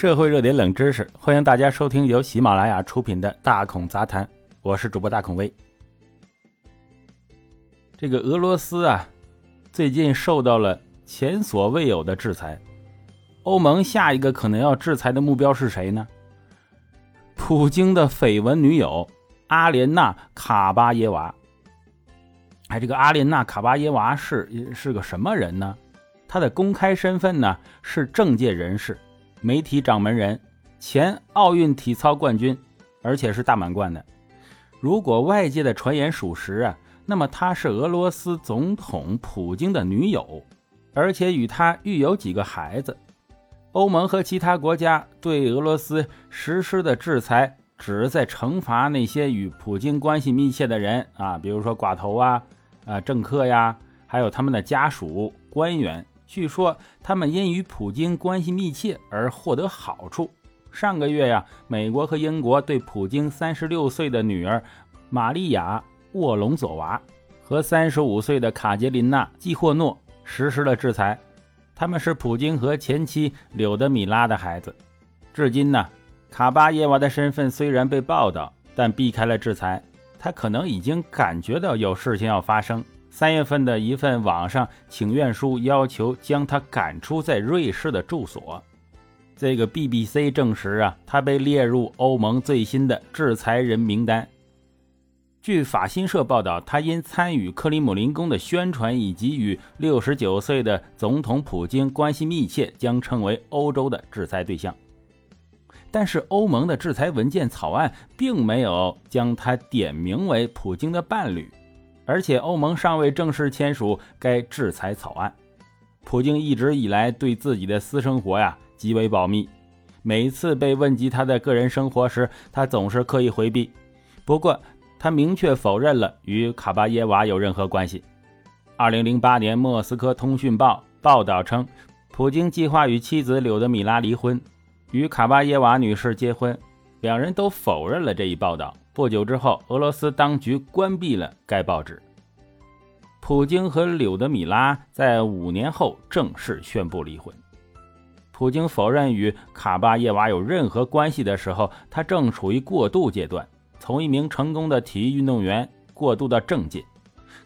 社会热点冷知识，欢迎大家收听由喜马拉雅出品的《大孔杂谈》，我是主播大孔威。这个俄罗斯啊，最近受到了前所未有的制裁。欧盟下一个可能要制裁的目标是谁呢？普京的绯闻女友阿莲娜·卡巴耶娃。哎，这个阿莲娜·卡巴耶娃是是个什么人呢？她的公开身份呢是政界人士、媒体掌门人、前奥运体操冠军，而且是大满贯的。如果外界的传言属实啊。那么她是俄罗斯总统普京的女友，而且与他育有几个孩子。欧盟和其他国家对俄罗斯实施的制裁，只是在惩罚那些与普京关系密切的人啊，比如说寡头啊、啊政客呀，还有他们的家属、官员。据说他们因与普京关系密切而获得好处。上个月呀，美国和英国对普京三十六岁的女儿玛利亚。沃隆佐娃和三十五岁的卡捷琳娜·季霍诺实施了制裁，他们是普京和前妻柳德米拉的孩子。至今呢，卡巴耶娃的身份虽然被报道，但避开了制裁。他可能已经感觉到有事情要发生。三月份的一份网上请愿书要求将他赶出在瑞士的住所。这个 BBC 证实啊，他被列入欧盟最新的制裁人名单。据法新社报道，他因参与克里姆林宫的宣传以及与六十九岁的总统普京关系密切，将成为欧洲的制裁对象。但是，欧盟的制裁文件草案并没有将他点名为普京的伴侣，而且欧盟尚未正式签署该制裁草案。普京一直以来对自己的私生活呀极为保密，每一次被问及他的个人生活时，他总是刻意回避。不过，他明确否认了与卡巴耶娃有任何关系。二零零八年，《莫斯科通讯报》报道称，普京计划与妻子柳德米拉离婚，与卡巴耶娃女士结婚。两人都否认了这一报道。不久之后，俄罗斯当局关闭了该报纸。普京和柳德米拉在五年后正式宣布离婚。普京否认与卡巴耶娃有任何关系的时候，他正处于过渡阶段。从一名成功的体育运动员过渡到政界，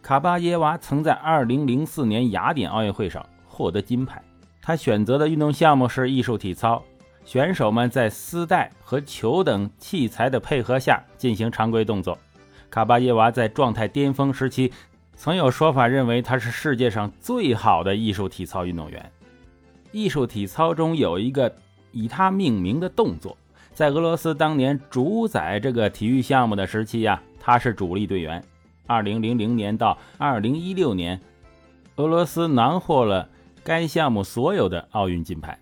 卡巴耶娃曾在2004年雅典奥运会上获得金牌。她选择的运动项目是艺术体操，选手们在丝带和球等器材的配合下进行常规动作。卡巴耶娃在状态巅峰时期，曾有说法认为她是世界上最好的艺术体操运动员。艺术体操中有一个以她命名的动作。在俄罗斯当年主宰这个体育项目的时期呀，他是主力队员。二零零零年到二零一六年，俄罗斯囊获了该项目所有的奥运金牌。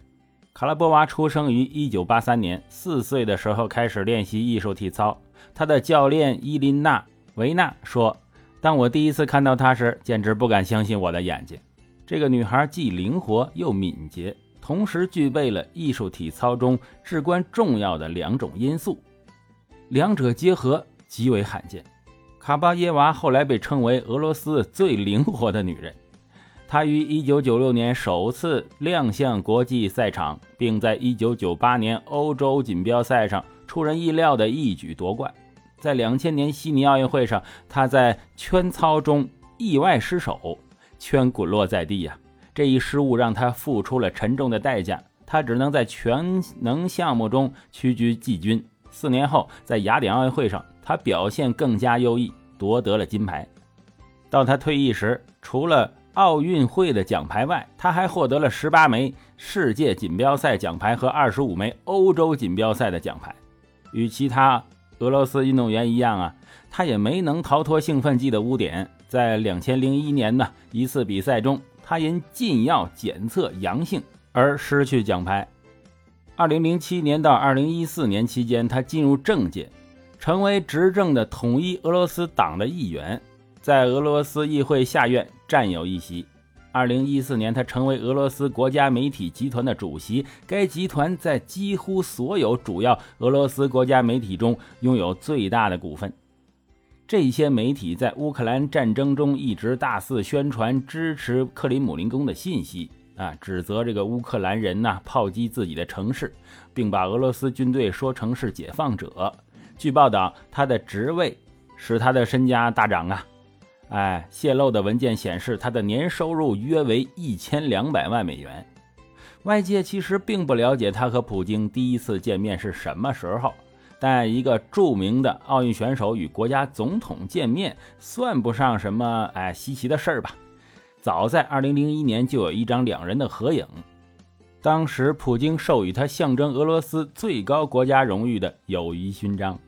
卡拉波娃出生于一九八三年，四岁的时候开始练习艺术体操。他的教练伊琳娜·维娜说：“当我第一次看到她时，简直不敢相信我的眼睛。这个女孩既灵活又敏捷。”同时具备了艺术体操中至关重要的两种因素，两者结合极为罕见。卡巴耶娃后来被称为俄罗斯最灵活的女人。他于1996年首次亮相国际赛场，并在1998年欧洲锦标赛上出人意料的一举夺冠。在2000年悉尼奥运会上，他在圈操中意外失手，圈滚落在地呀。这一失误让他付出了沉重的代价，他只能在全能项目中屈居季军。四年后，在雅典奥运会上，他表现更加优异，夺得了金牌。到他退役时，除了奥运会的奖牌外，他还获得了十八枚世界锦标赛奖牌和二十五枚欧洲锦标赛的奖牌。与其他俄罗斯运动员一样啊，他也没能逃脱兴奋剂的污点。在两千零一年的一次比赛中。他因禁药检测阳性而失去奖牌。二零零七年到二零一四年期间，他进入政界，成为执政的统一俄罗斯党的议员，在俄罗斯议会下院占有一席。二零一四年，他成为俄罗斯国家媒体集团的主席，该集团在几乎所有主要俄罗斯国家媒体中拥有最大的股份。这些媒体在乌克兰战争中一直大肆宣传支持克里姆林宫的信息，啊，指责这个乌克兰人呐炮击自己的城市，并把俄罗斯军队说成是解放者。据报道，他的职位使他的身家大涨啊！哎，泄露的文件显示，他的年收入约为一千两百万美元。外界其实并不了解他和普京第一次见面是什么时候，但一个著名的奥运选手与国家总统见面，算不上什么哎稀奇的事儿吧？早在二零零一年就有一张两人的合影，当时普京授予他象征俄罗斯最高国家荣誉的友谊勋章。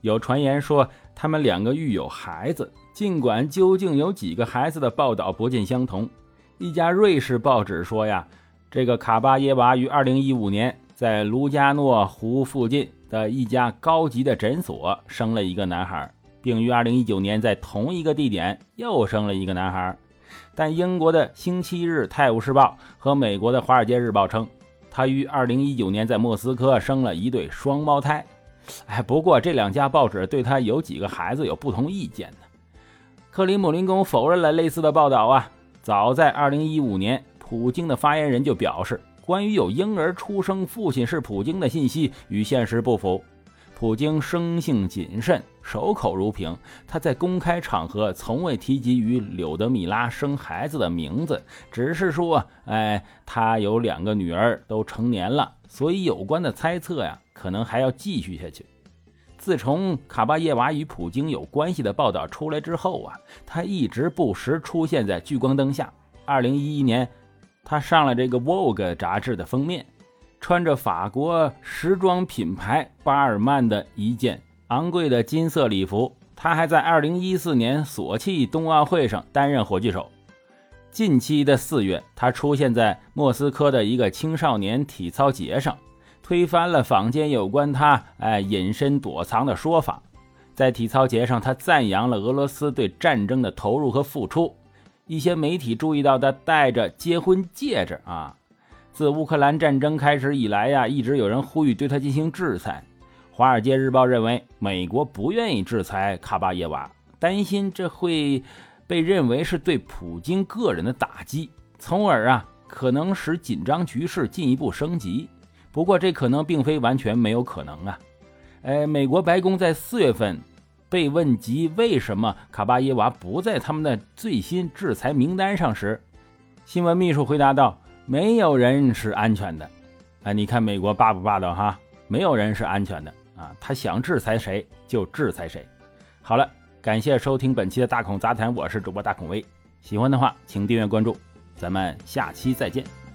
有传言说他们两个育有孩子，尽管究竟有几个孩子的报道不尽相同。一家瑞士报纸说呀，这个卡巴耶娃于2015年在卢加诺湖附近的一家高级的诊所生了一个男孩，并于2019年在同一个地点又生了一个男孩。但英国的《星期日泰晤士报》和美国的《华尔街日报》称，他于2019年在莫斯科生了一对双胞胎。哎，不过这两家报纸对他有几个孩子有不同意见呢。克里姆林宫否认了类似的报道啊。早在2015年，普京的发言人就表示，关于有婴儿出生父亲是普京的信息与现实不符。普京生性谨慎，守口如瓶。他在公开场合从未提及与柳德米拉生孩子的名字，只是说，哎，他有两个女儿，都成年了。所以有关的猜测呀，可能还要继续下去。自从卡巴耶娃与普京有关系的报道出来之后啊，他一直不时出现在聚光灯下。二零一一年，他上了这个《Vogue》杂志的封面。穿着法国时装品牌巴尔曼的一件昂贵的金色礼服，他还在2014年索契冬奥会上担任火炬手。近期的四月，他出现在莫斯科的一个青少年体操节上，推翻了坊间有关他哎隐身躲藏的说法。在体操节上，他赞扬了俄罗斯对战争的投入和付出。一些媒体注意到他戴着结婚戒指啊。自乌克兰战争开始以来呀，一直有人呼吁对他进行制裁。《华尔街日报》认为，美国不愿意制裁卡巴耶娃，担心这会被认为是对普京个人的打击，从而啊可能使紧张局势进一步升级。不过，这可能并非完全没有可能啊。哎，美国白宫在四月份被问及为什么卡巴耶娃不在他们的最新制裁名单上时，新闻秘书回答道。没有人是安全的，啊，你看美国霸不霸道哈？没有人是安全的啊，他想制裁谁就制裁谁。好了，感谢收听本期的大孔杂谈，我是主播大孔威，喜欢的话请订阅关注，咱们下期再见。